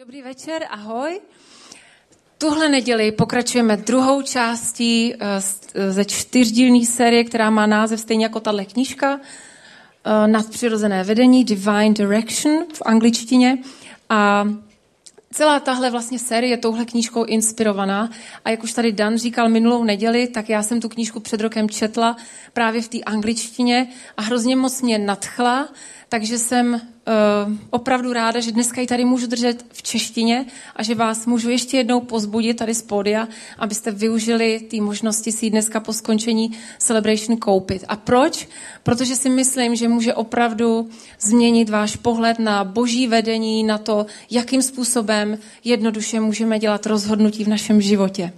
Dobrý večer, ahoj. Tuhle neděli pokračujeme druhou částí eh, eh, ze čtyřdílní série, která má název stejně jako tahle knížka, eh, Nadpřirozené vedení, Divine Direction v angličtině. A celá tahle vlastně série je touhle knížkou inspirovaná. A jak už tady Dan říkal minulou neděli, tak já jsem tu knížku před rokem četla právě v té angličtině a hrozně moc mě nadchla takže jsem uh, opravdu ráda, že dneska ji tady můžu držet v češtině a že vás můžu ještě jednou pozbudit tady z pódia, abyste využili ty možnosti si ji dneska po skončení Celebration koupit. A proč? Protože si myslím, že může opravdu změnit váš pohled na boží vedení, na to, jakým způsobem jednoduše můžeme dělat rozhodnutí v našem životě.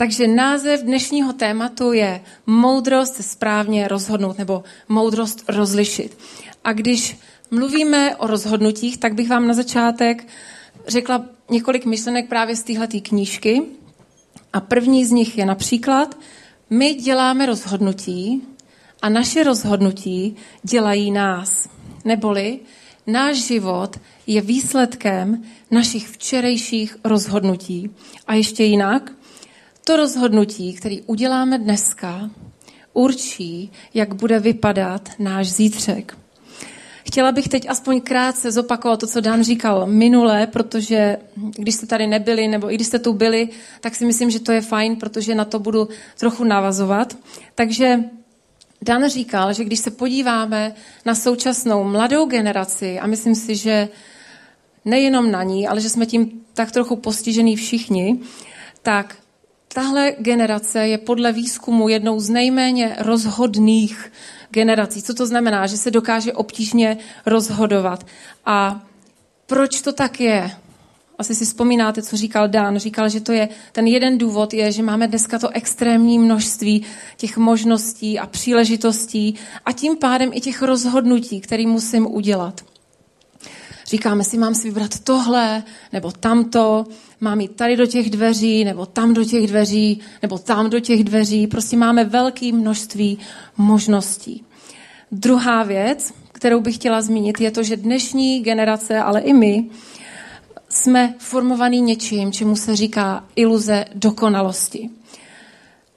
Takže název dnešního tématu je moudrost správně rozhodnout nebo moudrost rozlišit. A když mluvíme o rozhodnutích, tak bych vám na začátek řekla několik myšlenek právě z téhleté knížky. A první z nich je například, my děláme rozhodnutí a naše rozhodnutí dělají nás. Neboli náš život je výsledkem našich včerejších rozhodnutí. A ještě jinak, to rozhodnutí, který uděláme dneska, určí, jak bude vypadat náš zítřek. Chtěla bych teď aspoň krátce zopakovat to, co Dan říkal minule, protože když jste tady nebyli, nebo i když jste tu byli, tak si myslím, že to je fajn, protože na to budu trochu navazovat. Takže Dan říkal, že když se podíváme na současnou mladou generaci, a myslím si, že nejenom na ní, ale že jsme tím tak trochu postižený všichni, tak tahle generace je podle výzkumu jednou z nejméně rozhodných generací. Co to znamená? Že se dokáže obtížně rozhodovat. A proč to tak je? Asi si vzpomínáte, co říkal Dan. Říkal, že to je, ten jeden důvod je, že máme dneska to extrémní množství těch možností a příležitostí a tím pádem i těch rozhodnutí, které musím udělat. Říkáme si, mám si vybrat tohle nebo tamto, mám jít tady do těch dveří, nebo tam do těch dveří, nebo tam do těch dveří. Prostě máme velké množství možností. Druhá věc, kterou bych chtěla zmínit, je to, že dnešní generace, ale i my, jsme formovaní něčím, čemu se říká iluze dokonalosti.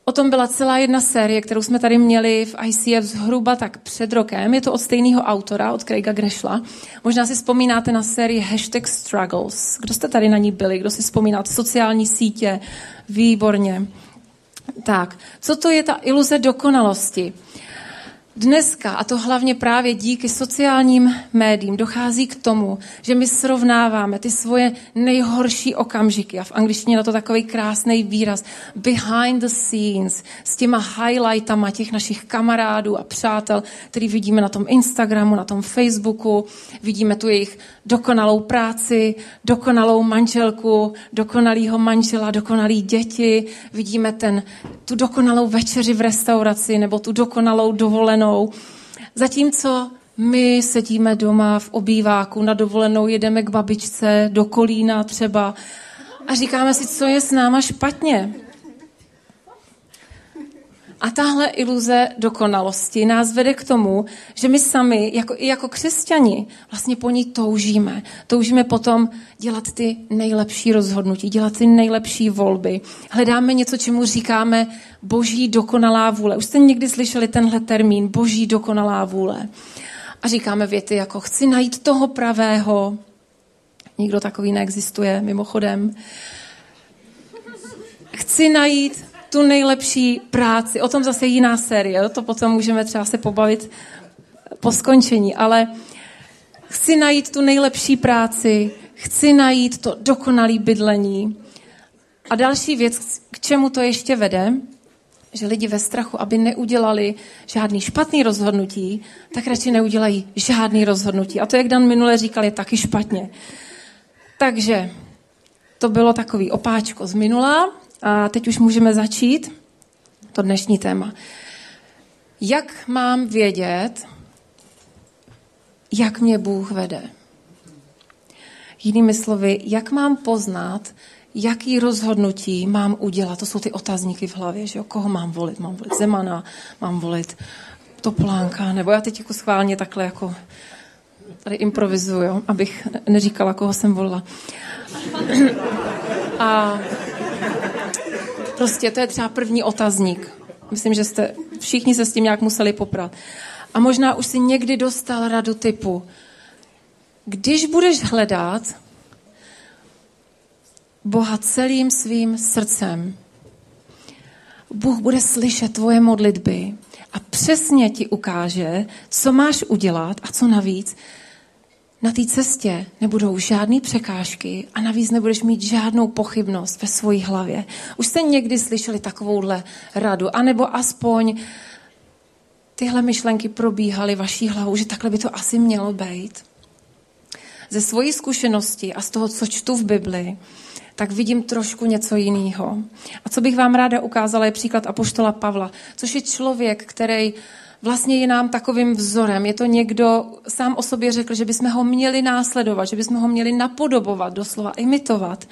O tom byla celá jedna série, kterou jsme tady měli v ICF zhruba tak před rokem. Je to od stejného autora, od Craiga Greshla. Možná si vzpomínáte na sérii Hashtag Struggles. Kdo jste tady na ní byli? Kdo si vzpomínáte? Sociální sítě. Výborně. Tak, co to je ta iluze dokonalosti? Dneska, a to hlavně právě díky sociálním médiím, dochází k tomu, že my srovnáváme ty svoje nejhorší okamžiky. A v angličtině na to takový krásný výraz. Behind the scenes. S těma highlightama těch našich kamarádů a přátel, který vidíme na tom Instagramu, na tom Facebooku. Vidíme tu jejich dokonalou práci, dokonalou manželku, dokonalýho manžela, dokonalý děti. Vidíme ten, tu dokonalou večeři v restauraci nebo tu dokonalou dovolenou dovolenou. Zatímco my sedíme doma v obýváku, na dovolenou jedeme k babičce, do Kolína třeba a říkáme si, co je s náma špatně. A tahle iluze dokonalosti nás vede k tomu, že my sami, jako, i jako křesťani, vlastně po ní toužíme. Toužíme potom dělat ty nejlepší rozhodnutí, dělat ty nejlepší volby. Hledáme něco, čemu říkáme boží dokonalá vůle. Už jste někdy slyšeli tenhle termín, boží dokonalá vůle. A říkáme věty jako chci najít toho pravého. Nikdo takový neexistuje, mimochodem. Chci najít tu nejlepší práci. O tom zase jiná série, to potom můžeme třeba se pobavit po skončení, ale chci najít tu nejlepší práci, chci najít to dokonalé bydlení. A další věc, k čemu to ještě vede, že lidi ve strachu, aby neudělali žádný špatný rozhodnutí, tak radši neudělají žádný rozhodnutí. A to, jak Dan minule říkal, je taky špatně. Takže to bylo takový opáčko z minula. A teď už můžeme začít to dnešní téma. Jak mám vědět, jak mě Bůh vede? Jinými slovy, jak mám poznat, jaký rozhodnutí mám udělat? To jsou ty otazníky v hlavě, že jo? Koho mám volit? Mám volit Zemana, mám volit Topolánka, nebo já teď jako schválně takhle jako tady improvizuju, abych neříkala, koho jsem volila. A prostě to je třeba první otazník. Myslím, že jste všichni se s tím nějak museli poprat. A možná už si někdy dostal radu typu, když budeš hledat Boha celým svým srdcem, Bůh bude slyšet tvoje modlitby a přesně ti ukáže, co máš udělat a co navíc. Na té cestě nebudou žádné překážky a navíc nebudeš mít žádnou pochybnost ve své hlavě. Už jste někdy slyšeli takovouhle radu, anebo aspoň tyhle myšlenky probíhaly vaší hlavou, že takhle by to asi mělo být. Ze svojí zkušenosti a z toho, co čtu v Bibli, tak vidím trošku něco jiného. A co bych vám ráda ukázala, je příklad Apoštola Pavla, což je člověk, který vlastně je nám takovým vzorem. Je to někdo, sám o sobě řekl, že bychom ho měli následovat, že bychom ho měli napodobovat, doslova imitovat.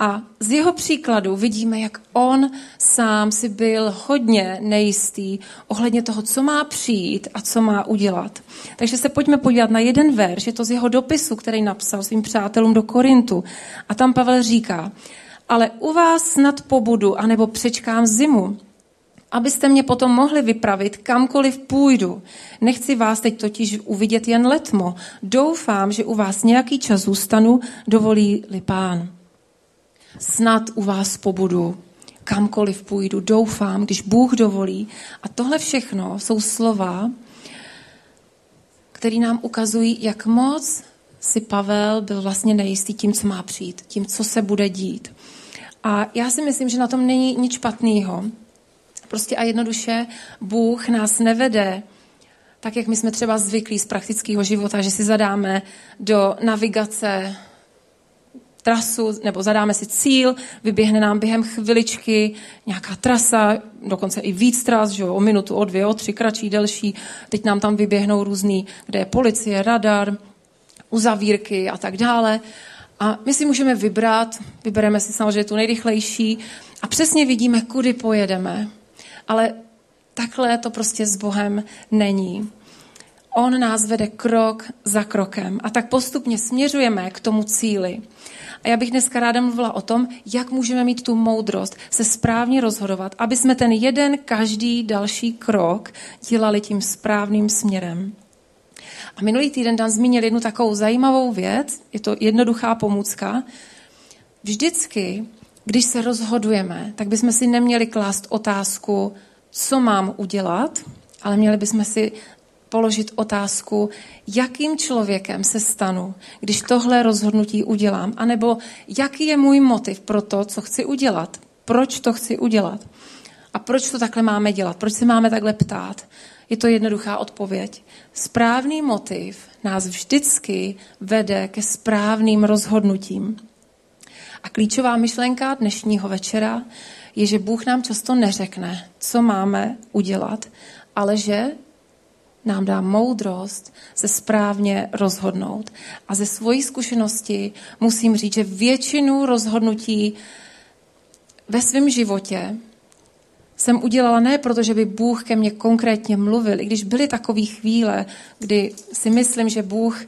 A z jeho příkladu vidíme, jak on sám si byl hodně nejistý ohledně toho, co má přijít a co má udělat. Takže se pojďme podívat na jeden verš, je to z jeho dopisu, který napsal svým přátelům do Korintu. A tam Pavel říká, ale u vás snad pobudu, anebo přečkám zimu, abyste mě potom mohli vypravit kamkoliv půjdu. Nechci vás teď totiž uvidět jen letmo. Doufám, že u vás nějaký čas zůstanu, dovolí-li pán snad u vás pobudu, kamkoliv půjdu, doufám, když Bůh dovolí. A tohle všechno jsou slova, které nám ukazují, jak moc si Pavel byl vlastně nejistý tím, co má přijít, tím, co se bude dít. A já si myslím, že na tom není nic špatného. Prostě a jednoduše Bůh nás nevede tak, jak my jsme třeba zvyklí z praktického života, že si zadáme do navigace trasu, nebo zadáme si cíl, vyběhne nám během chviličky nějaká trasa, dokonce i víc tras, že jo, o minutu, o dvě, o tři, kratší, delší. Teď nám tam vyběhnou různý, kde je policie, radar, uzavírky a tak dále. A my si můžeme vybrat, vybereme si samozřejmě tu nejrychlejší a přesně vidíme, kudy pojedeme. Ale takhle to prostě s Bohem není. On nás vede krok za krokem a tak postupně směřujeme k tomu cíli. A já bych dneska ráda mluvila o tom, jak můžeme mít tu moudrost se správně rozhodovat, aby jsme ten jeden každý další krok dělali tím správným směrem. A minulý týden Dan zmínil jednu takovou zajímavou věc, je to jednoduchá pomůcka. Vždycky, když se rozhodujeme, tak bychom si neměli klást otázku, co mám udělat, ale měli bychom si položit otázku, jakým člověkem se stanu, když tohle rozhodnutí udělám, anebo jaký je můj motiv pro to, co chci udělat, proč to chci udělat a proč to takhle máme dělat, proč se máme takhle ptát. Je to jednoduchá odpověď. Správný motiv nás vždycky vede ke správným rozhodnutím. A klíčová myšlenka dnešního večera je, že Bůh nám často neřekne, co máme udělat, ale že nám dá moudrost se správně rozhodnout. A ze svojí zkušenosti musím říct, že většinu rozhodnutí ve svém životě jsem udělala ne proto, že by Bůh ke mně konkrétně mluvil, i když byly takové chvíle, kdy si myslím, že Bůh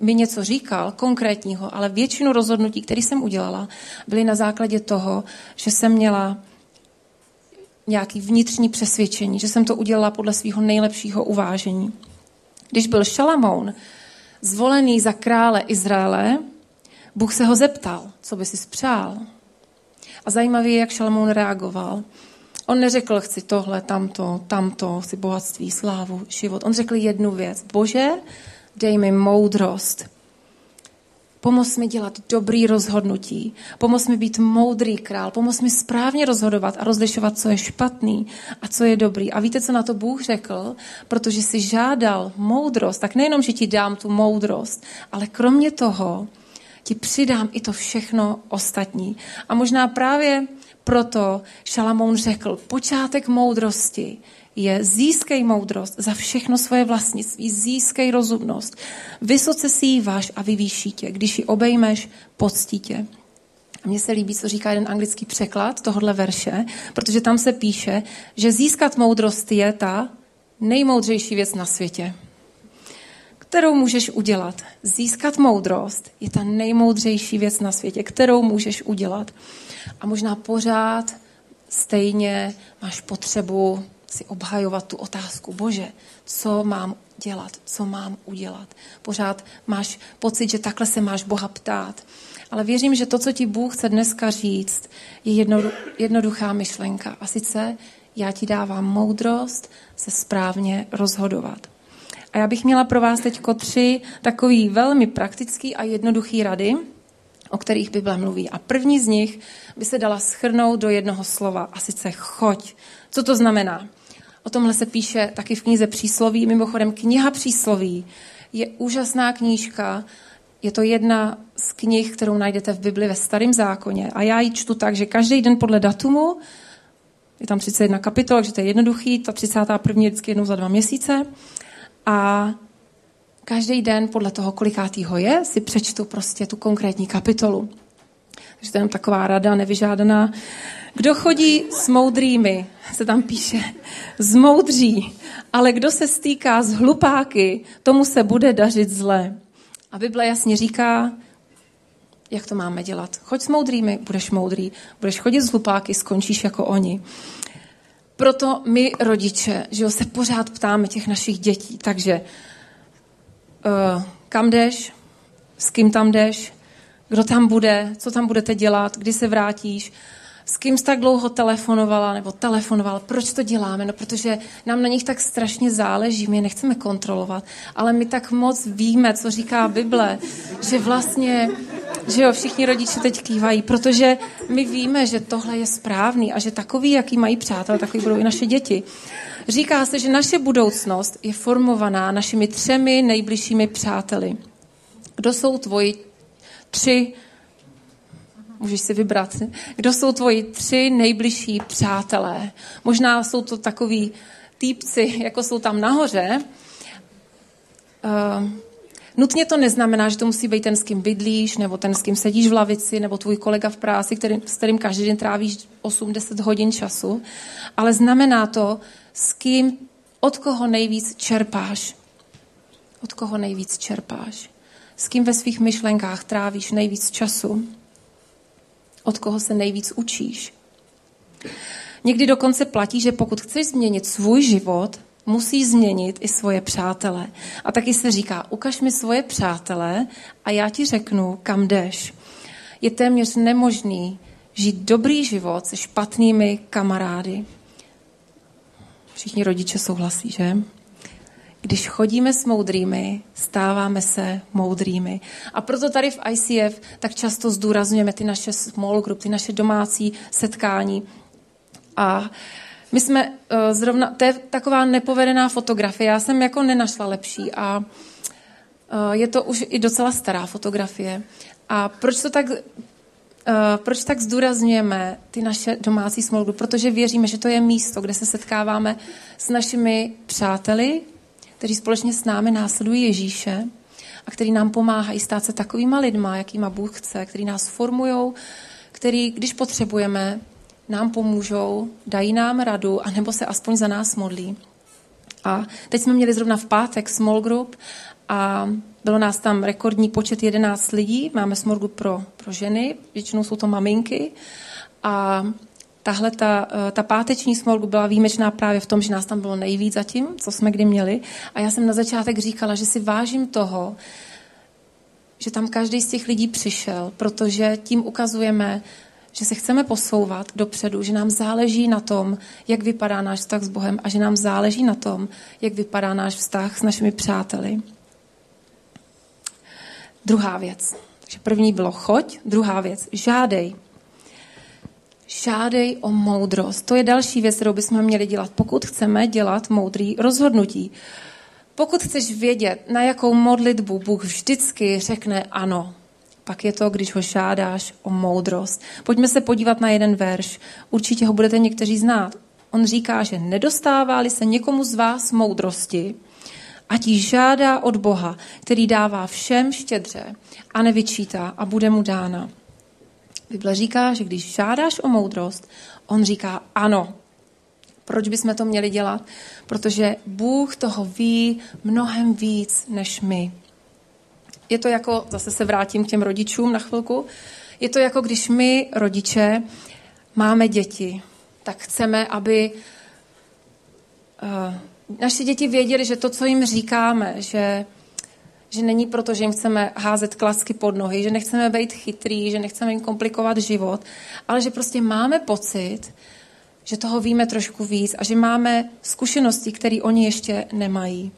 mi něco říkal konkrétního, ale většinu rozhodnutí, které jsem udělala, byly na základě toho, že jsem měla nějaký vnitřní přesvědčení, že jsem to udělala podle svého nejlepšího uvážení. Když byl Šalamoun zvolený za krále Izraele, Bůh se ho zeptal, co by si spřál. A zajímavé je, jak Šalamoun reagoval. On neřekl, chci tohle, tamto, tamto, chci bohatství, slávu, život. On řekl jednu věc. Bože, dej mi moudrost, Pomoz mi dělat dobrý rozhodnutí. Pomoz mi být moudrý král. Pomoz mi správně rozhodovat a rozlišovat, co je špatný a co je dobrý. A víte, co na to Bůh řekl? Protože si žádal moudrost, tak nejenom, že ti dám tu moudrost, ale kromě toho ti přidám i to všechno ostatní. A možná právě proto Šalamoun řekl, počátek moudrosti je získej moudrost za všechno svoje vlastnictví, získej rozumnost. Vysoce si ji váš a vyvýší tě. Když ji obejmeš, poctí tě. A mně se líbí, co říká jeden anglický překlad tohohle verše, protože tam se píše, že získat moudrost je ta nejmoudřejší věc na světě. kterou můžeš udělat. Získat moudrost je ta nejmoudřejší věc na světě, kterou můžeš udělat. A možná pořád stejně máš potřebu si obhajovat tu otázku, bože, co mám dělat, co mám udělat. Pořád máš pocit, že takhle se máš Boha ptát. Ale věřím, že to, co ti Bůh chce dneska říct, je jednoduchá myšlenka. A sice já ti dávám moudrost se správně rozhodovat. A já bych měla pro vás teď tři takový velmi praktický a jednoduchý rady, o kterých Bible mluví. A první z nich by se dala schrnout do jednoho slova, a sice choď. Co to znamená? O tomhle se píše taky v knize Přísloví. Mimochodem, kniha Přísloví je úžasná knížka. Je to jedna z knih, kterou najdete v Bibli ve Starém zákoně. A já ji čtu tak, že každý den podle datumu, je tam 31 kapitol, takže to je jednoduchý, ta 31. je vždycky jednou za dva měsíce. A každý den podle toho, kolikátýho je, si přečtu prostě tu konkrétní kapitolu. Takže to je taková rada nevyžádaná. Kdo chodí s moudrými, se tam píše, zmoudří, ale kdo se stýká s hlupáky, tomu se bude dařit zle. A Bible jasně říká, jak to máme dělat. Choď s moudrými, budeš moudrý. Budeš chodit s hlupáky, skončíš jako oni. Proto my, rodiče, že jo, se pořád ptáme těch našich dětí. Takže uh, kam jdeš, s kým tam jdeš, kdo tam bude, co tam budete dělat, kdy se vrátíš s kým jsi tak dlouho telefonovala nebo telefonoval. Proč to děláme? No, protože nám na nich tak strašně záleží, my je nechceme kontrolovat, ale my tak moc víme, co říká Bible, že vlastně, že jo, všichni rodiče teď kývají, protože my víme, že tohle je správný a že takový, jaký mají přátelé, takový budou i naše děti. Říká se, že naše budoucnost je formovaná našimi třemi nejbližšími přáteli. Kdo jsou tvoji tři můžeš si vybrat, kdo jsou tvoji tři nejbližší přátelé. Možná jsou to takový týpci, jako jsou tam nahoře. Uh, nutně to neznamená, že to musí být ten, s kým bydlíš, nebo ten, s kým sedíš v lavici, nebo tvůj kolega v práci, který, s kterým každý den trávíš 8-10 hodin času, ale znamená to, s kým, od koho nejvíc čerpáš. Od koho nejvíc čerpáš. S kým ve svých myšlenkách trávíš nejvíc času od koho se nejvíc učíš. Někdy dokonce platí, že pokud chceš změnit svůj život, musí změnit i svoje přátele. A taky se říká, ukaž mi svoje přátele a já ti řeknu, kam jdeš. Je téměř nemožný žít dobrý život se špatnými kamarády. Všichni rodiče souhlasí, že? Když chodíme s moudrými, stáváme se moudrými. A proto tady v ICF tak často zdůrazňujeme ty naše small group, ty naše domácí setkání. A my jsme uh, zrovna, to je taková nepovedená fotografie, já jsem jako nenašla lepší a uh, je to už i docela stará fotografie. A proč to tak Uh, proč tak zdůrazňujeme ty naše domácí small group? Protože věříme, že to je místo, kde se setkáváme s našimi přáteli, kteří společně s námi následují Ježíše a který nám pomáhají stát se takovýma lidma, jakýma Bůh chce, který nás formují, který, když potřebujeme, nám pomůžou, dají nám radu, anebo se aspoň za nás modlí. A teď jsme měli zrovna v pátek small group a bylo nás tam rekordní počet 11 lidí. Máme small group pro, pro ženy, většinou jsou to maminky. A tahle ta, eh, ta páteční smolgu byla výjimečná právě v tom, že nás tam bylo nejvíc zatím, co jsme kdy měli. A já jsem na začátek říkala, že si vážím toho, že tam každý z těch lidí přišel, protože tím ukazujeme, že se chceme posouvat dopředu, že nám záleží na tom, jak vypadá náš vztah s Bohem a že nám záleží na tom, jak vypadá náš vztah s našimi přáteli. Druhá věc. Takže první bylo choď, druhá věc, žádej. Žádej o moudrost. To je další věc, kterou bychom měli dělat, pokud chceme dělat moudrý rozhodnutí. Pokud chceš vědět, na jakou modlitbu Bůh vždycky řekne ano, pak je to, když ho žádáš o moudrost. Pojďme se podívat na jeden verš. Určitě ho budete někteří znát. On říká, že nedostává-li se někomu z vás moudrosti, ať ji žádá od Boha, který dává všem štědře a nevyčítá a bude mu dána. Bible říká, že když žádáš o moudrost, on říká ano. Proč bychom to měli dělat? Protože Bůh toho ví mnohem víc než my. Je to jako, zase se vrátím k těm rodičům na chvilku, je to jako když my, rodiče, máme děti, tak chceme, aby uh, naše děti věděli, že to, co jim říkáme, že, že není proto, že jim chceme házet klasky pod nohy, že nechceme být chytrý, že nechceme jim komplikovat život, ale že prostě máme pocit, že toho víme trošku víc a že máme zkušenosti, které oni ještě nemají.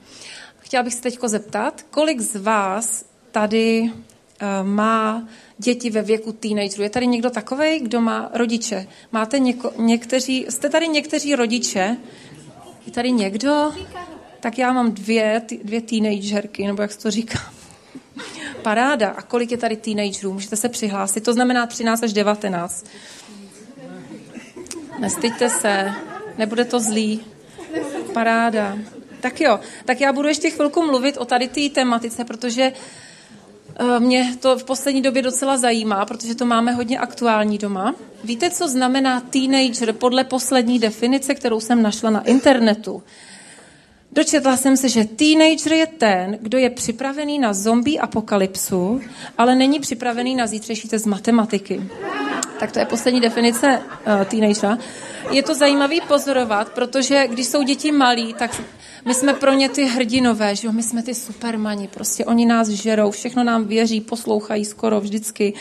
Chtěla bych se teď zeptat, kolik z vás tady uh, má děti ve věku teenagerů. Je tady někdo takový, kdo má rodiče? Máte něko, někteří, jste tady někteří rodiče? Je tady někdo? Tak já mám dvě, dvě teenagerky, nebo jak se to říká. Paráda. A kolik je tady teenagerů? Můžete se přihlásit. To znamená 13 až 19. Nestyďte se, nebude to zlý. Paráda. Tak jo, tak já budu ještě chvilku mluvit o tady té tematice, protože Eh, mě to v poslední době docela zajímá, protože to máme hodně aktuální doma. Víte, co znamená teenager podle poslední definice, kterou jsem našla na internetu? Dočetla jsem se, že teenager je ten, kdo je připravený na zombie apokalypsu, ale není připravený na zítřejší test matematiky. Tak to je poslední definice uh, teenagera. Je to zajímavý pozorovat, protože když jsou děti malí, tak my jsme pro ně ty hrdinové, že jo? my jsme ty supermani, prostě oni nás žerou, všechno nám věří, poslouchají skoro vždycky.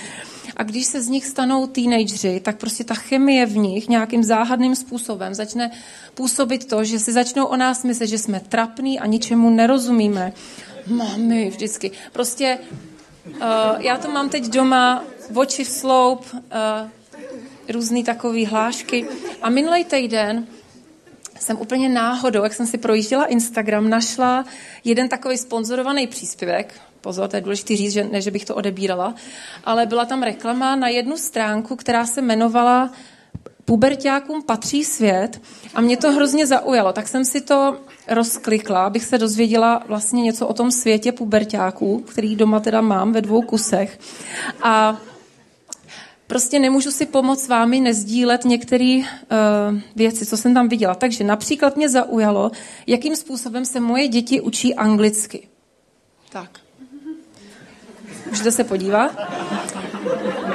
A když se z nich stanou teenageři, tak prostě ta chemie v nich nějakým záhadným způsobem začne působit to, že si začnou o nás myslet, že jsme trapní a ničemu nerozumíme. Mami, vždycky. Prostě uh, já to mám teď doma, oči v sloup, uh, různý takový hlášky. A minulý týden jsem úplně náhodou, jak jsem si projížděla Instagram, našla jeden takový sponzorovaný příspěvek. Pozor, to je důležité říct, že ne, že bych to odebírala, ale byla tam reklama na jednu stránku, která se jmenovala Puberťákům patří svět a mě to hrozně zaujalo, tak jsem si to rozklikla, abych se dozvěděla vlastně něco o tom světě puberťáků, který doma teda mám ve dvou kusech. A prostě nemůžu si pomoct vámi nezdílet některé uh, věci, co jsem tam viděla. Takže například mě zaujalo, jakým způsobem se moje děti učí anglicky. Tak. Můžete se podívat?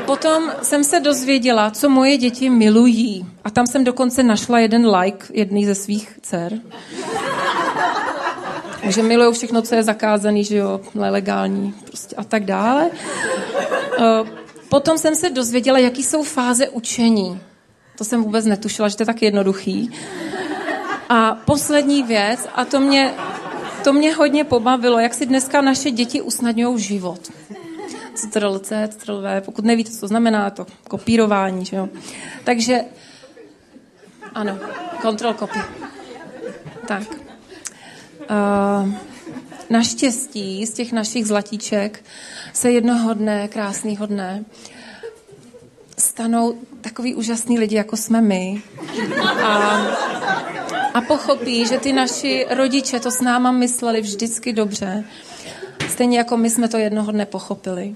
Potom jsem se dozvěděla, co moje děti milují. A tam jsem dokonce našla jeden like jedný ze svých dcer. že milují všechno, co je zakázané, že jo, nelegální prostě a tak dále. Uh, Potom jsem se dozvěděla, jaký jsou fáze učení. To jsem vůbec netušila, že to je tak jednoduchý. A poslední věc, a to mě, to mě hodně pobavilo, jak si dneska naše děti usnadňují život. C, V, pokud nevíte, co to znamená, to kopírování, že jo. Takže, ano, control copy. Tak. Uh, naštěstí z těch našich zlatíček se jednoho dne, krásného dne, stanou takový úžasný lidi, jako jsme my. A, a pochopí, že ty naši rodiče to s náma mysleli vždycky dobře. Stejně jako my jsme to jednoho dne pochopili.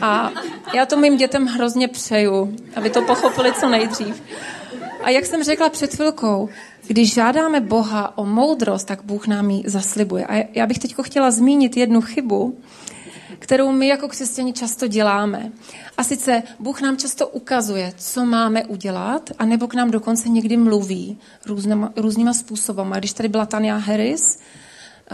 A já to mým dětem hrozně přeju, aby to pochopili co nejdřív. A jak jsem řekla před chvilkou, když žádáme Boha o moudrost, tak Bůh nám ji zaslibuje. A já bych teď chtěla zmínit jednu chybu, kterou my jako křesťani často děláme. A sice Bůh nám často ukazuje, co máme udělat, anebo k nám dokonce někdy mluví různýma, různýma způsoby. Když tady byla Tania Harris,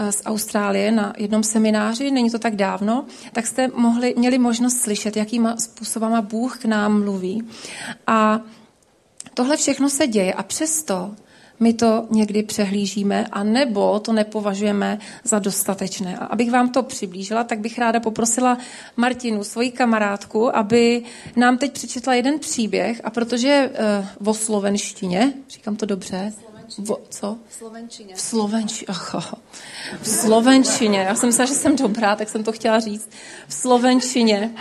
z Austrálie na jednom semináři, není to tak dávno, tak jste mohli, měli možnost slyšet, jakýma způsobama Bůh k nám mluví. A tohle všechno se děje a přesto my to někdy přehlížíme a nebo to nepovažujeme za dostatečné. A abych vám to přiblížila, tak bych ráda poprosila Martinu, svoji kamarádku, aby nám teď přečetla jeden příběh a protože uh, vo slovenštině, říkám to dobře, Vo, co? V slovenčině. V slovenčině. V slovenčině. Já jsem myslela, že jsem dobrá, tak jsem to chtěla říct. V slovenčině.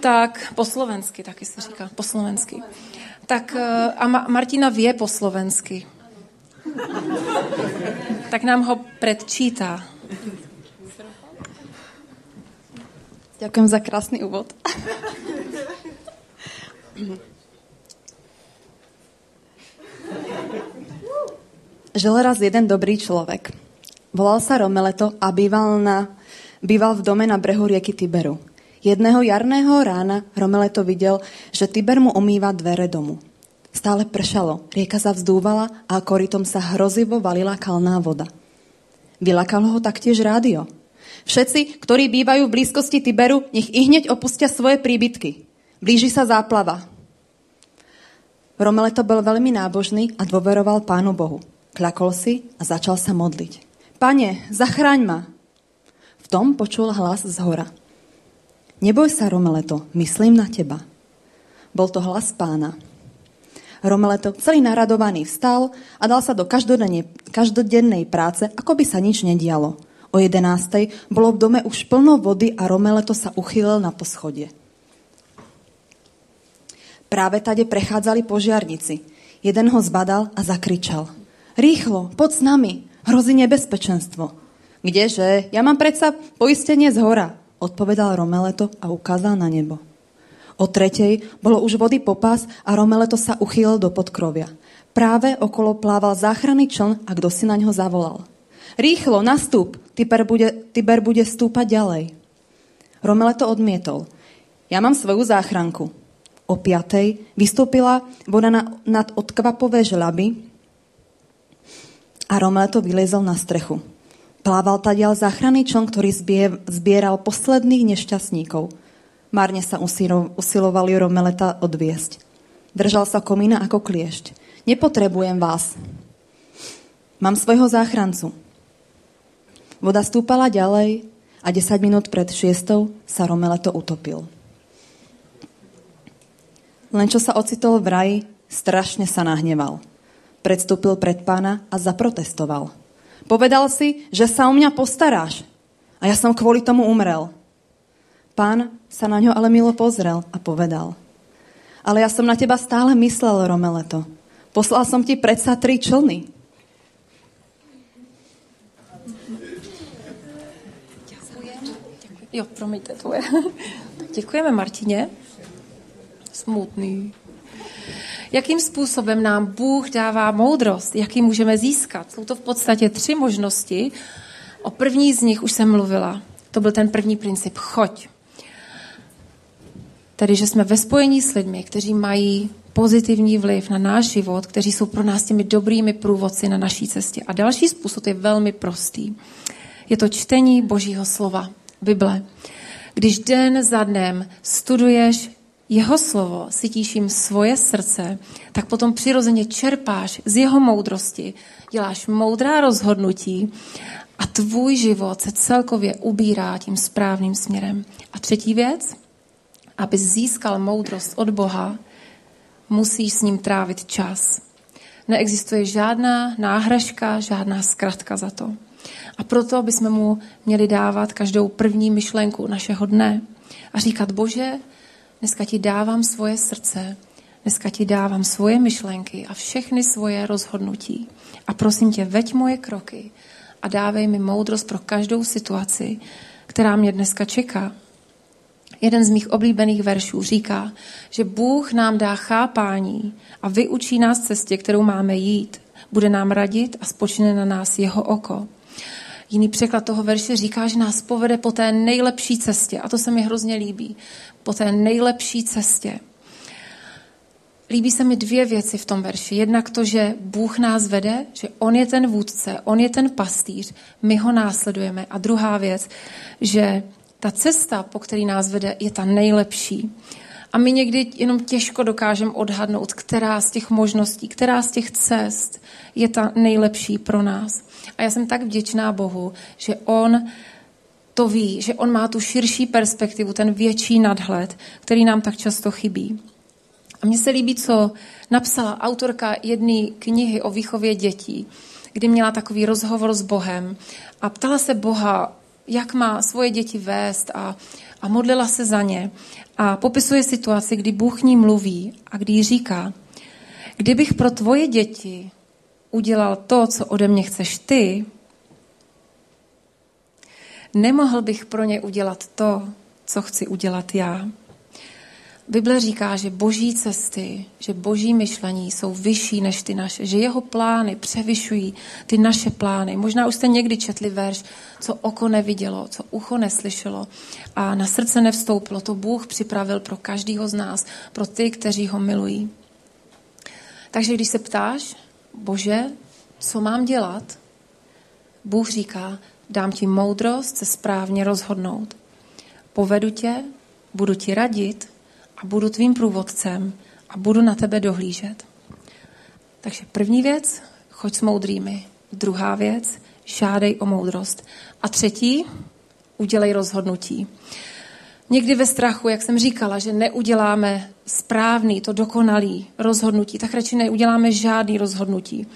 Tak po slovensky taky se říká. Po slovensky. Tak eh, a Martina vie po slovensky tak nám ho predčítá. Ďakujem za krásný úvod. Žil raz jeden dobrý človek. Volal sa Romeleto a býval, na, býval v dome na brehu rieky Tiberu. Jedného jarného rána Romeleto videl, že Tiber mu omýva dvere domu. Stále pršalo, rieka zavzdúvala a korytom sa hrozivo valila kalná voda. Vylakalo ho taktiež rádio. Všetci, ktorí bývajú v blízkosti Tiberu, nech i hneď opustia svoje príbytky. Blíži sa záplava. Romeleto bol veľmi nábožný a dôveroval Pánu Bohu. Kľakol si a začal sa modliť. Pane, zachráň ma! V tom počul hlas z hora. Neboj sa, Romeleto, myslím na teba. Bol to hlas pána. Romeleto, celý naradovaný, vstal a dal sa do každodennej, každodennej práce, ako by sa nič nedialo. O jedenástej bolo v dome už plno vody a Romeleto sa uchýlil na poschodie. Práve tade prechádzali požiarnici. Jeden ho zbadal a zakričal. Rýchlo, poď s nami, hrozí nebezpečenstvo. Kdeže? Ja mám predsa poistenie z hora, odpovedal Romeleto a ukázal na nebo. O tretej bolo už vody popas a Romeleto sa uchýlil do podkrovia. Práve okolo plával záchranný čln a kdo si na ňo zavolal. Rýchlo, nastúp, Tiber bude, Tiber bude stúpať ďalej. Romeleto odmietol. Ja mám svoju záchranku. O piatej vystúpila voda na, nad odkvapové žľaby a Romeleto vylezol na strechu. Plával tadiaľ záchranný čln, ktorý zbieral posledných nešťastníkov – Márne sa usilovali Romeleta odviesť. Držal sa komína ako kliešť. Nepotrebujem vás. Mám svojho záchrancu. Voda stúpala ďalej a 10 minút pred šiestou sa Romeleto utopil. Len čo sa ocitol v raji, strašne sa nahneval. Predstúpil pred pána a zaprotestoval. Povedal si, že sa o mňa postaráš. A ja som kvôli tomu umrel. Pán sa na ňo ale milo pozrel a povedal. Ale ja som na teba stále myslel, Romeleto. Poslal som ti predsa tri člny. Jo, promiňte, to je. Děkujeme Martině. Smutný. Jakým způsobem nám Bůh dává moudrost? Jak ji můžeme získat? Jsou to v podstatě tři možnosti. O první z nich už jsem mluvila. To byl ten první princip. Choď. Tedy, že jsme ve spojení s lidmi, kteří mají pozitivní vliv na náš život, kteří jsou pro nás těmi dobrými průvodci na naší cestě. A další způsob je velmi prostý. Je to čtení Božího slova, Bible. Když den za dnem studuješ jeho slovo, sytíš jim svoje srdce, tak potom přirozeně čerpáš z jeho moudrosti, děláš moudrá rozhodnutí a tvůj život se celkově ubírá tím správným směrem. A třetí věc, aby získal moudrost od Boha, musíš s ním trávit čas. Neexistuje žádná náhražka, žádná zkratka za to. A proto bychom mu měli dávat každou první myšlenku našeho dne a říkat, Bože, dneska ti dávám svoje srdce, dneska ti dávám svoje myšlenky a všechny svoje rozhodnutí. A prosím tě, veď moje kroky a dávej mi moudrost pro každou situaci, která mě dneska čeká. Jeden z mých oblíbených veršů říká, že Bůh nám dá chápání a vyučí nás cestě, kterou máme jít. Bude nám radit a spočne na nás jeho oko. Jiný překlad toho verše říká, že nás povede po té nejlepší cestě. A to se mi hrozně líbí. Po té nejlepší cestě. Líbí se mi dvě věci v tom verši. Jednak to, že Bůh nás vede, že On je ten vůdce, On je ten pastýř, my ho následujeme. A druhá věc, že ta cesta, po který nás vede, je ta nejlepší. A my někdy jenom těžko dokážeme odhadnout, která z těch možností, která z těch cest je ta nejlepší pro nás. A já jsem tak vděčná Bohu, že On to ví, že On má tu širší perspektivu, ten větší nadhled, který nám tak často chybí. A mně se líbí, co napsala autorka jedné knihy o výchově dětí, kdy měla takový rozhovor s Bohem a ptala se Boha, jak má svoje děti vést a, a modlila se za ně. A popisuje situaci, kdy Bůh ní mluví a kdy jí říká, kdybych pro tvoje děti udělal to, co ode mě chceš ty, nemohl bych pro ně udělat to, co chci udělat já. Bible říká, že boží cesty, že boží myšlení jsou vyšší než ty naše, že jeho plány převyšují ty naše plány. Možná už jste někdy četli verš, co oko nevidělo, co ucho neslyšelo a na srdce nevstoupilo. To Bůh připravil pro každého z nás, pro ty, kteří ho milují. Takže když se ptáš, bože, co mám dělat? Bůh říká, dám ti moudrost se správně rozhodnout. Povedu tě, budu ti radit a budu tvým průvodcem a budu na tebe dohlížet. Takže první věc, choď s moudrými. Druhá věc, žádej o moudrost. A třetí, udělej rozhodnutí. Někdy ve strachu, jak jsem říkala, že neuděláme správný, to dokonalý rozhodnutí, tak radši neuděláme žádný rozhodnutí.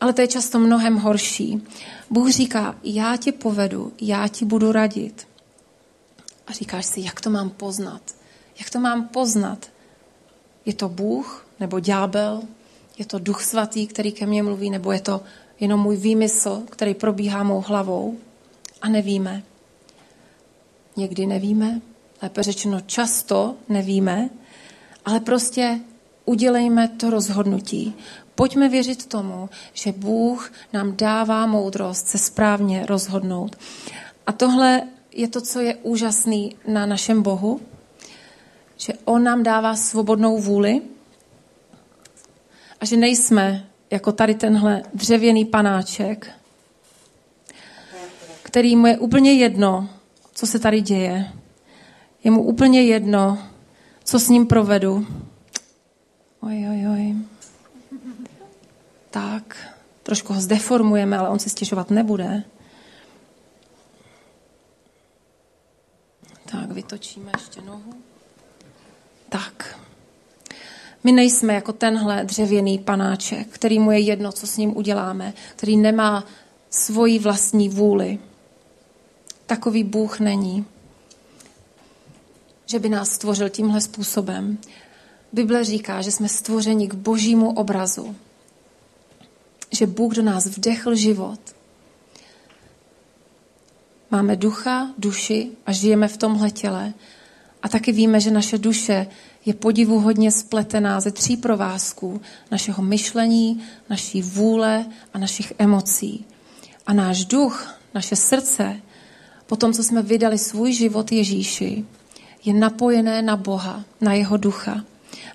Ale to je často mnohem horší. Bůh říká, já tě povedu, já ti budu radit. A říkáš si, jak to mám poznat? Jak to mám poznat? Je to Bůh nebo ďábel? Je to Duch Svatý, který ke mně mluví, nebo je to jenom můj výmysl, který probíhá mou hlavou? A nevíme. Někdy nevíme, lépe řečeno často nevíme, ale prostě udělejme to rozhodnutí. Pojďme věřit tomu, že Bůh nám dává moudrost se správně rozhodnout. A tohle je to, co je úžasný na našem Bohu, že On nám dává svobodnou vůli a že nejsme jako tady tenhle dřevěný panáček, který mu je úplně jedno, co se tady děje. Je mu úplně jedno, co s ním provedu. Oj, oj, oj. Tak, trošku ho zdeformujeme, ale on se stěžovat nebude. Tak, vytočíme ještě nohu. Tak. My nejsme jako tenhle dřevěný panáček, který mu je jedno, co s ním uděláme, který nemá svoji vlastní vůli. Takový Bůh není. Že by nás stvořil tímhle způsobem. Bible říká, že jsme stvořeni k božímu obrazu. Že Bůh do nás vdechl život. Máme ducha, duši a žijeme v tomhle těle. A taky víme, že naše duše je podivuhodně spletená ze tří provázků našeho myšlení, naší vůle a našich emocí. A náš duch, naše srdce, po tom, co jsme vydali svůj život Ježíši, je napojené na Boha, na jeho ducha.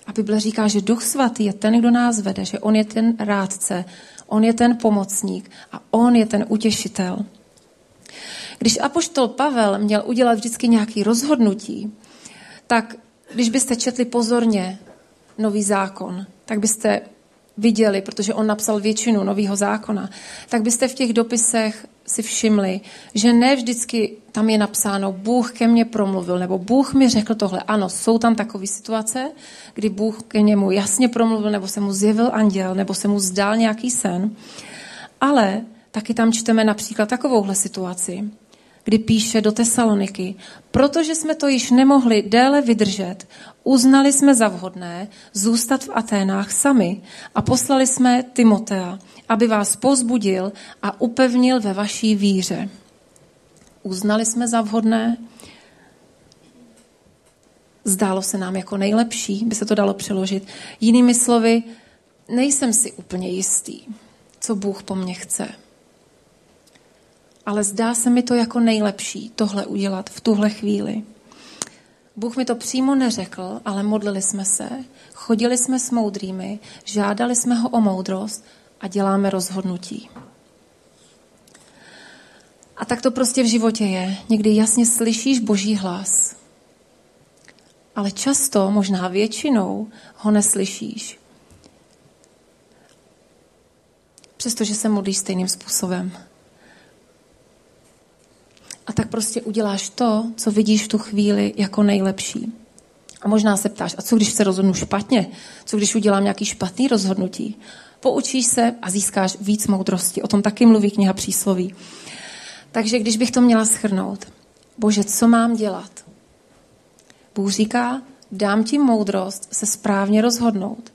A Bible říká, že duch svatý je ten, kdo nás vede, že on je ten rádce, on je ten pomocník a on je ten utěšitel. Když apoštol Pavel měl udělat vždycky nějaký rozhodnutí, tak když byste četli pozorně nový zákon, tak byste viděli, protože on napsal většinu nového zákona, tak byste v těch dopisech si všimli, že ne vždycky tam je napsáno, Bůh ke mně promluvil, nebo Bůh mi řekl tohle. Ano, jsou tam takové situace, kdy Bůh ke němu jasně promluvil, nebo se mu zjevil anděl, nebo se mu zdál nějaký sen. Ale taky tam čteme například takovouhle situaci, kdy píše do Tesaloniky, protože jsme to již nemohli déle vydržet, uznali jsme za vhodné zůstat v Aténách sami a poslali jsme Timotea, aby vás pozbudil a upevnil ve vaší víře. Uznali jsme za vhodné, zdálo se nám jako nejlepší, by se to dalo přeložit. Jinými slovy, nejsem si úplně jistý, co Bůh po mně chce ale zdá se mi to jako nejlepší tohle udělat v tuhle chvíli. Bůh mi to přímo neřekl, ale modlili jsme se, chodili jsme s moudrými, žádali jsme ho o moudrost a děláme rozhodnutí. A tak to prostě v životě je. Někdy jasně slyšíš boží hlas, ale často, možná většinou, ho neslyšíš. Přestože se modlíš stejným způsobem a tak prostě uděláš to, co vidíš v tu chvíli jako nejlepší. A možná se ptáš, a co když se rozhodnu špatně? Co když udělám nějaký špatný rozhodnutí? Poučíš se a získáš víc moudrosti. O tom taky mluví kniha přísloví. Takže když bych to měla schrnout, bože, co mám dělat? Bůh říká, dám ti moudrost se správně rozhodnout.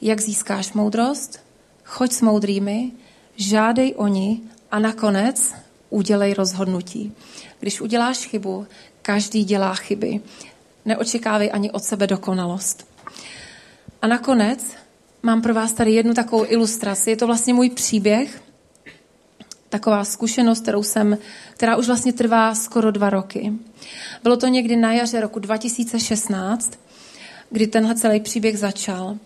Jak získáš moudrost? Choď s moudrými, žádej o ní a nakonec udělej rozhodnutí. Když uděláš chybu, každý dělá chyby. neočekávej ani od sebe dokonalost. A nakonec mám pro vás tady jednu takovou ilustraci. Je to vlastně můj příběh, taková zkušenost, kterou jsem, která už vlastně trvá skoro dva roky. Bylo to někdy na jaře roku 2016, kdy tenhle celý příběh začal.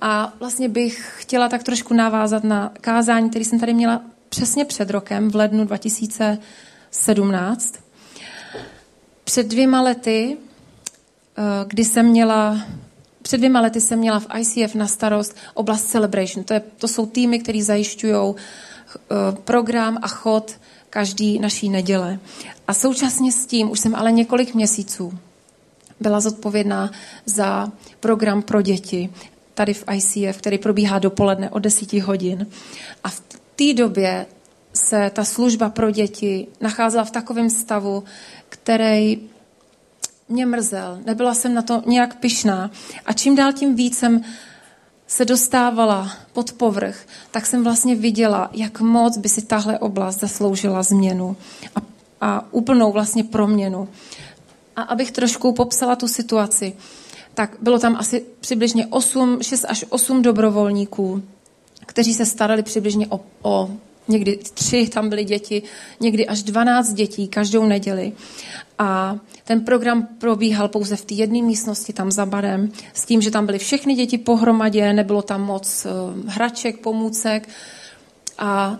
A vlastně bych chtěla tak trošku navázat na kázání, který jsem tady měla přesně před rokem, v lednu 2017. Před dvěma lety, eh, kdy jsem měla před dvěma lety jsem měla v ICF na starost oblast Celebration. To, je, to jsou týmy, které zajišťují Eh, program a chod každý naší neděle. A současně s tím už jsem ale několik měsíců byla zodpovědná za program pro děti tady v ICF, který probíhá dopoledne od 10 hodin. A v té době se ta služba pro děti nacházela v takovém stavu, který mě mrzel. Nebyla jsem na to nějak pyšná. A čím dál tím víc jsem se dostávala pod povrch, tak jsem vlastně viděla, jak moc by si tahle oblast zasloužila změnu a, a úplnou vlastně proměnu. A abych trošku popsala tu situaci, tak bylo tam asi přibližně 8, 6 až 8 dobrovolníků, kteří se starali přibližně o, o někdy tři tam byly děti, někdy až 12 dětí každou neděli. A ten program probíhal pouze v té jedné místnosti, tam za barem, s tím, že tam byly všechny děti pohromadě, nebylo tam moc uh, hraček, pomůcek. A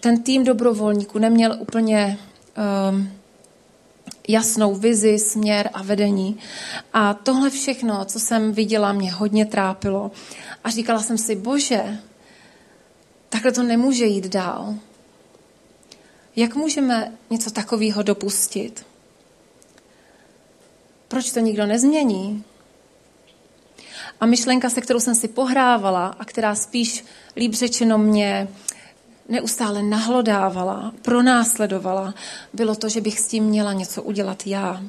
ten tým dobrovolníků neměl úplně um, jasnou vizi, směr a vedení. A tohle všechno, co jsem viděla, mě hodně trápilo. A říkala jsem si, bože, takhle to nemůže jít dál. Jak můžeme něco takového dopustit? Proč to nikdo nezmění? A myšlenka, se kterou jsem si pohrávala a která spíš líp řečeno mě neustále nahlodávala, pronásledovala, bylo to, že bych s tím měla něco udělat já.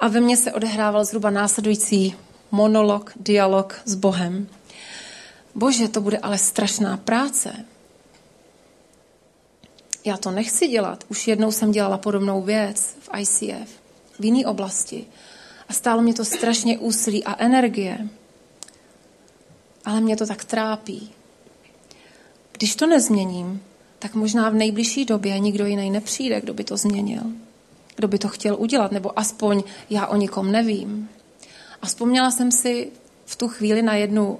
A ve mně se odehrával zhruba následující monolog, dialog s Bohem. Bože, to bude ale strašná práce. Já to nechci dělat. Už jednou jsem dělala podobnou věc v ICF v jiné oblasti. A stálo mě to strašně úsilí a energie. Ale mě to tak trápí. Když to nezměním, tak možná v nejbližší době nikdo jiný nepřijde, kdo by to změnil. Kdo by to chtěl udělat, nebo aspoň já o nikom nevím. A vzpomněla jsem si v tu chvíli na jednu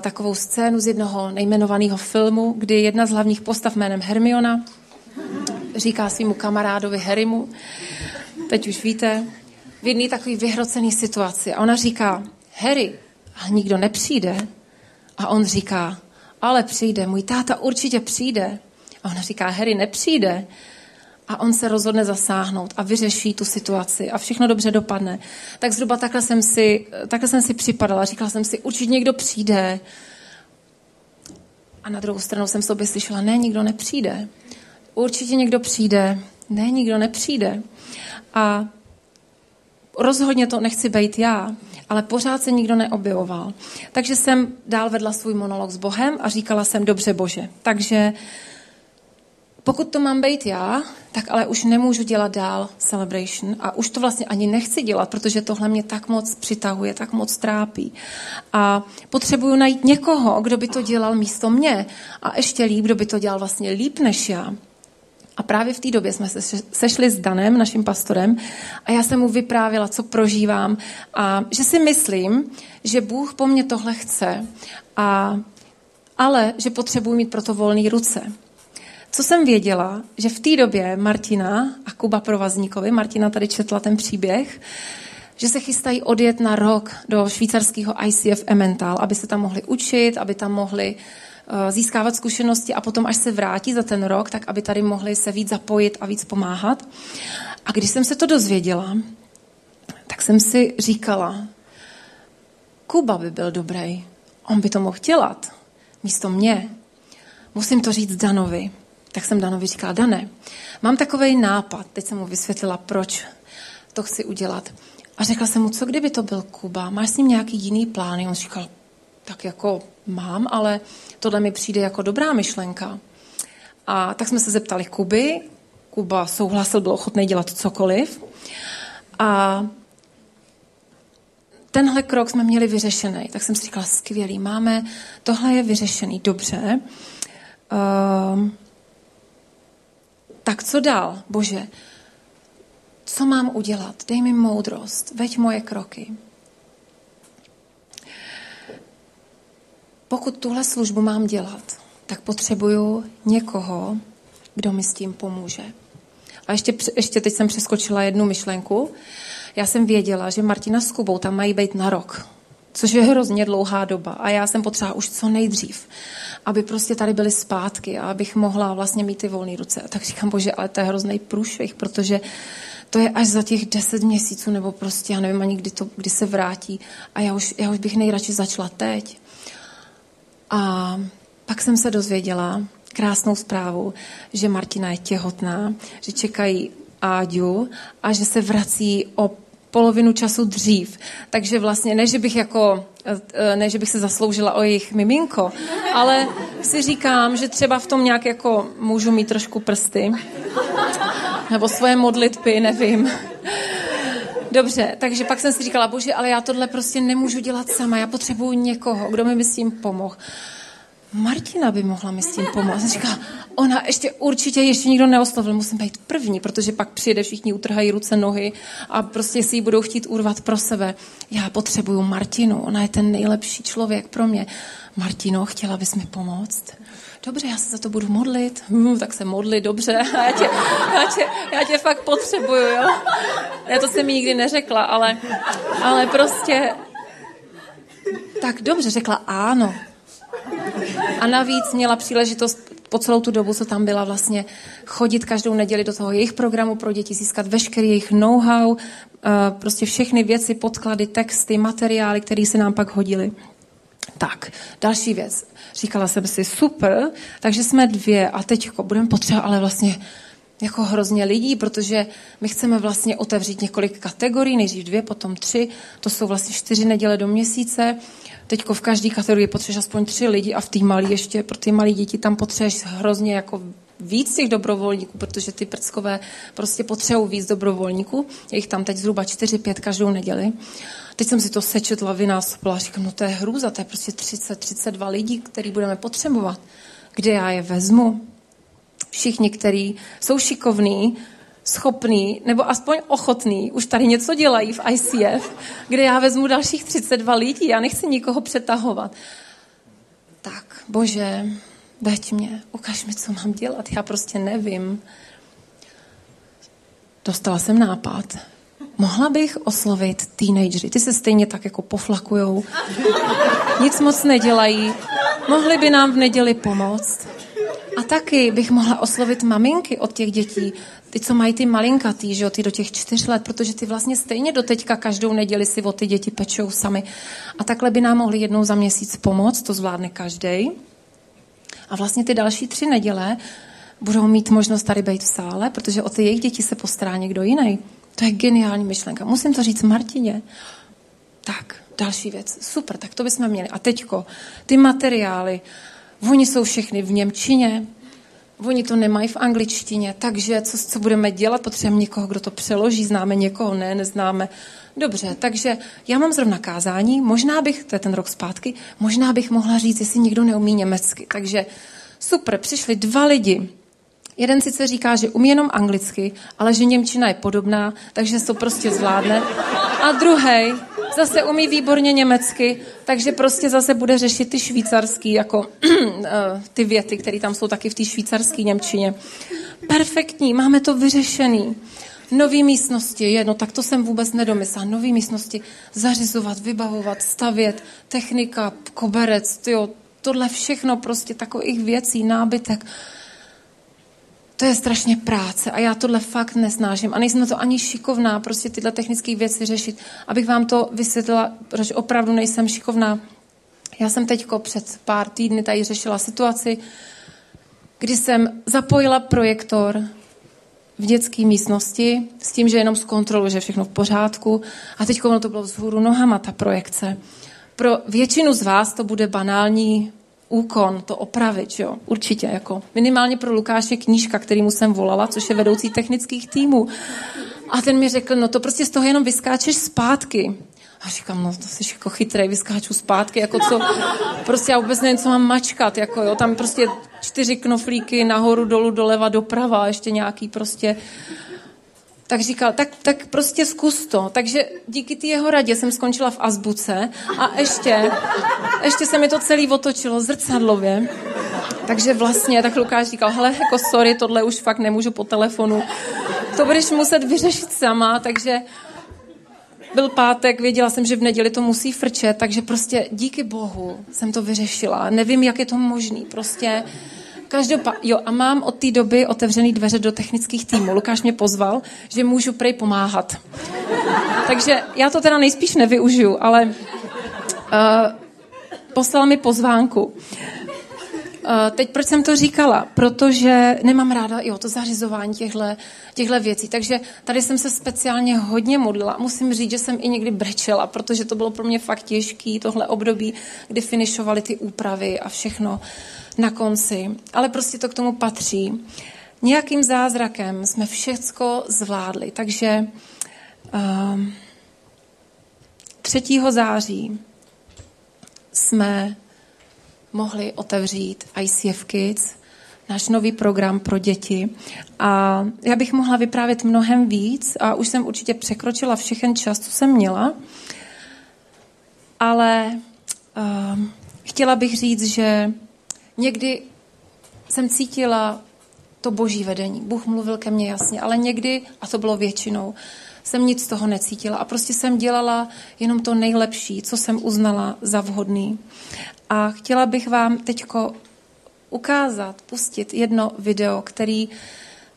takovou scénu z jednoho nejmenovaného filmu, kdy jedna z hlavních postav jménem Hermiona říká svýmu kamarádovi Harrymu, teď už víte, v jedné takové vyhrocené situaci. A ona říká, Harry, a nikdo nepřijde. A on říká, ale přijde, můj táta určitě přijde. A ona říká, Harry nepřijde. A on se rozhodne zasáhnout a vyřeší tu situaci a všechno dobře dopadne. Tak zhruba takhle jsem si, takhle jsem si připadala. Říkala jsem si, určitě někdo přijde. A na druhou stranu jsem sobě slyšela, ne, nikdo nepřijde. Určitě někdo přijde. Ne, nikdo nepřijde. A rozhodně to nechci být já, ale pořád se nikdo neobjevoval. Takže jsem dál vedla svůj monolog s Bohem a říkala jsem, dobře Bože. Takže pokud to mám být já, tak ale už nemůžu dělat dál celebration a už to vlastně ani nechci dělat, protože tohle mě tak moc přitahuje, tak moc trápí. A potřebuju najít někoho, kdo by to dělal místo mě a ještě líp, kdo by to dělal vlastně líp než já. A právě v té době jsme se sešli s Danem, naším pastorem, a já jsem mu vyprávěla, co prožívám a že si myslím, že Bůh po mně tohle chce, a, ale že potřebuji mít proto volné ruce. Co jsem věděla, že v té době Martina a Kuba Provazníkovi, Martina tady četla ten příběh, že se chystají odjet na rok do švýcarského ICF Emmental, aby se tam mohli učit, aby tam mohli Eh, získávat zkušenosti a potom, až se vrátí za ten rok, tak aby tady mohli se víc zapojit a víc pomáhat. A když jsem se to dozvěděla, tak jsem si říkala, Kuba by byl dobrý, on by to mohl dělat místo mě. Musím to říct Danovi. Tak jsem Danovi říkala, Dane, mám takový nápad. Teď jsem mu vysvětlila, proč to chci udělat. A řekla jsem mu, co kdyby to byl Kuba? Máš s ním nějaký jiný plány? On říkal, tak jako mám, ale tohle mi přijde jako dobrá myšlenka. A tak jsme se zeptali Kuby. Kuba souhlasil, byl ochotný dělat cokoliv. A tenhle krok jsme měli vyřešený. Tak jsem si říkala, skvělý, máme, tohle je vyřešený, dobře. Uh, tak co dál, Bože? Co mám udělat? Dej mi moudrost, veď moje kroky. Pokud tuhle službu mám dělat, tak potřebuju někoho, kdo mi s tím pomůže. A ještě, ještě teď jsem přeskočila jednu myšlenku. Já jsem věděla, že Martina s Kubou tam mají být na rok, což je hrozně dlouhá doba. A já jsem potřeba už co nejdřív, aby prostě tady byly zpátky a abych mohla vlastně mít ty volné ruce. A tak říkám, bože, ale to je hrozný průšvih, protože to je až za těch deset měsíců, nebo prostě, já nevím ani, kdy, to, kdy se vrátí. A já už, já už bych nejradši začala teď. A pak jsem se dozvěděla krásnou zprávu, že Martina je těhotná, že čekají Áďu a že se vrací o polovinu času dřív. Takže vlastně ne, že bych jako, eh, ne, že bych se zasloužila o jejich miminko, ale si říkám, že třeba v tom nějak jako můžu mít trošku prsty. Nebo svoje modlitby, nevím. Dobře, takže pak jsem si říkala, bože, ale já tohle prostě nemůžu dělat sama, já potřebuju někoho, kdo mi s tím pomohl. Martina by mohla mi s tím pomoct. Říká, ona ještě určitě ještě nikdo neoslovil, musím být první, protože pak přijede, všichni utrhají ruce, nohy a prostě si ji budou chtít urvat pro sebe. Já potřebuju Martinu, ona je ten nejlepší člověk pro mě. Martino, chtěla bys mi pomoct? Dobře, já se za to budu modlit. Hm, tak se modli, dobře. Já tě, já, tě, já tě fakt potřebuju, jo? Já to jsem mi nikdy neřekla, ale, ale prostě... Tak dobře, řekla ano. A navíc měla příležitost po celou tu dobu, co tam byla vlastně, chodit každou neděli do toho jejich programu pro děti, získat veškerý jejich know-how, eh, prostě všechny věci, podklady, texty, materiály, které se nám pak hodily. Tak, další věc. Říkala jsem si, super, takže jsme dvě a teď budeme potřebovat ale vlastně jako hrozně lidí, protože my chceme vlastně otevřít několik kategorií, nejdřív dvě, potom tři, to jsou vlastně čtyři neděle do měsíce Teď v každé kategorii potřebuješ aspoň tři lidi a v té malé ještě pro ty malé děti tam potřebuješ hrozně jako víc těch dobrovolníků, protože ty prckové prostě potřebují víc dobrovolníků. Je jich tam teď zhruba 4-5 každou neděli. Teď jsem si to sečetla, vynásobila říkám, no to je hrůza, to je prostě 30-32 lidí, který budeme potřebovat. Kde já je vezmu? Všichni, kteří jsou šikovní, schopný nebo aspoň ochotný už tady něco dělají v ICF, kde já vezmu dalších 32 lidí, já nechci nikoho přetahovat. Tak, bože, veď mě, ukaž mi, co mám dělat, já prostě nevím. Dostala jsem nápad. Mohla bych oslovit teenagery. Ty se stejně tak jako poflakujou. Nic moc nedělají. Mohli by nám v neděli pomoct. A taky bych mohla oslovit maminky od těch dětí, ty, co mají ty malinkatý, že jo, ty do těch čtyř let, protože ty vlastně stejně do teďka každou neděli si o ty děti pečou sami. A takhle by nám mohli jednou za měsíc pomoct, to zvládne každý. A vlastně ty další tři neděle budou mít možnost tady být v sále, protože o ty jejich děti se postará někdo jiný. To je geniální myšlenka. Musím to říct Martině. Tak, další věc. Super, tak to bychom měli. A teďko, ty materiály, oni jsou všechny v Němčině, Oni to nemají v angličtině, takže co, co budeme dělat? Potřebujeme někoho, kdo to přeloží, známe někoho, ne, neznáme. Dobře, takže já mám zrovna kázání, možná bych, to je ten rok zpátky, možná bych mohla říct, jestli někdo neumí německy. Takže super, přišli dva lidi, Jeden sice říká, že umí jenom anglicky, ale že Němčina je podobná, takže to prostě zvládne. A druhý zase umí výborně německy, takže prostě zase bude řešit ty švýcarský, jako eh, ty věty, které tam jsou taky v té švýcarské Němčině. Perfektní, máme to vyřešený. Nový místnosti, jedno, tak to jsem vůbec nedomyslela. Nový místnosti, zařizovat, vybavovat, stavět, technika, koberec, tyjo, tohle všechno prostě takových věcí, nábytek to je strašně práce a já tohle fakt nesnážím a nejsem na to ani šikovná prostě tyhle technické věci řešit. Abych vám to vysvětlila, protože opravdu nejsem šikovná. Já jsem teďko před pár týdny tady řešila situaci, kdy jsem zapojila projektor v dětské místnosti s tím, že jenom zkontroluji, že je všechno v pořádku. A teď to bylo vzhůru nohama, ta projekce. Pro většinu z vás to bude banální úkon to opravit, jo, určitě, jako minimálně pro Lukáše knížka, kterýmu jsem volala, což je vedoucí technických týmů. A ten mi řekl, no to prostě z toho jenom vyskáčeš zpátky. A říkám, no to jsi jako chytrý, vyskáču zpátky, jako co, prostě já vůbec nevím, co mám mačkat, jako jo, tam prostě čtyři knoflíky nahoru, dolů, doleva, doprava, ještě nějaký prostě tak říkal, tak, tak prostě zkus to. Takže díky té jeho radě jsem skončila v azbuce a ještě, ještě se mi to celý otočilo zrcadlově. Takže vlastně, tak Lukáš říkal, hele, jako sorry, tohle už fakt nemůžu po telefonu. To budeš muset vyřešit sama, takže byl pátek, věděla jsem, že v neděli to musí frčet, takže prostě díky bohu jsem to vyřešila. Nevím, jak je to možný. Prostě Každopádně, jo, a mám od té doby otevřený dveře do technických týmů. Lukáš mě pozval, že můžu prej pomáhat. Takže já to teda nejspíš nevyužiju, ale uh, poslal mi pozvánku. Uh, teď proč jsem to říkala? Protože nemám ráda jo, to zařizování těchto věcí. Takže tady jsem se speciálně hodně modlila. Musím říct, že jsem i někdy brečela, protože to bylo pro mě fakt těžký, tohle období, kdy finišovaly ty úpravy a všechno. Na konci, ale prostě to k tomu patří. Nějakým zázrakem jsme všecko zvládli, takže uh, ehm, 3. září jsme mohli otevřít ICF Kids, náš nový program pro děti. A já bych mohla vyprávět mnohem víc a už jsem určitě překročila všechen čas, co jsem měla. Ale uh, chtěla bych říct, že Někdy jsem cítila to boží vedení. Bůh mluvil ke mně jasně, ale někdy, a to bylo většinou, jsem nic z toho necítila a prostě jsem dělala jenom to nejlepší, co jsem uznala za vhodný. A chtěla bych vám teďko ukázat, pustit jedno video, který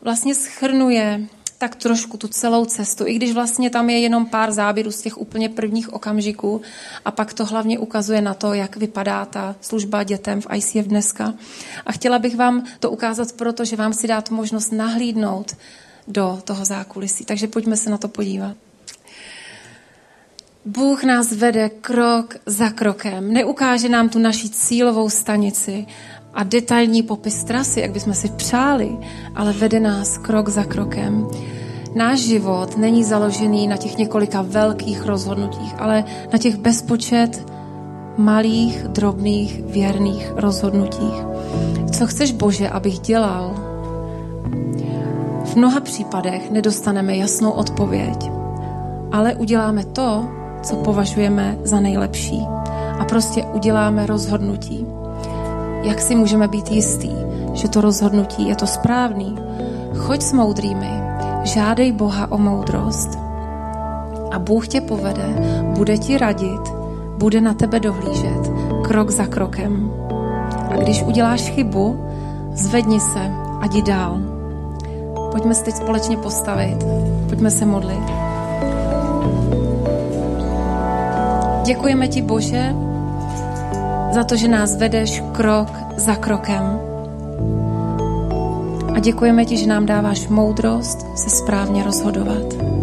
vlastně schrnuje tak trošku tu celou cestu, i když vlastně tam je jenom pár záběrů z těch úplně prvních okamžiků a pak to hlavně ukazuje na to, jak vypadá ta služba dětem v ICF dneska. A chtěla bych vám to ukázat proto, že vám si dát možnost nahlídnout do toho zákulisí. Takže pojďme se na to podívat. Bůh nás vede krok za krokem. Neukáže nám tu naši cílovou stanici a detailní popis trasy, jak bychom si přáli, ale vede nás krok za krokem. Náš život není založený na těch několika velkých rozhodnutích, ale na těch bezpočet malých, drobných, věrných rozhodnutích. Co chceš, Bože, abych dělal? V mnoha případech nedostaneme jasnou odpověď, ale uděláme to, co považujeme za nejlepší. A prostě uděláme rozhodnutí. Jak si můžeme být jistý, že to rozhodnutí je to správný? Choď s moudrými, žádej Boha o moudrost a Bůh tě povede, bude ti radit, bude na tebe dohlížet krok za krokem. A když uděláš chybu, zvedni se a jdi dál. Pojďme se teď společně postavit, pojďme se modlit. Děkujeme ti, Bože, za to, že nás vedeš krok za krokem. A děkujeme ti, že nám dáváš moudrost se správně rozhodovat.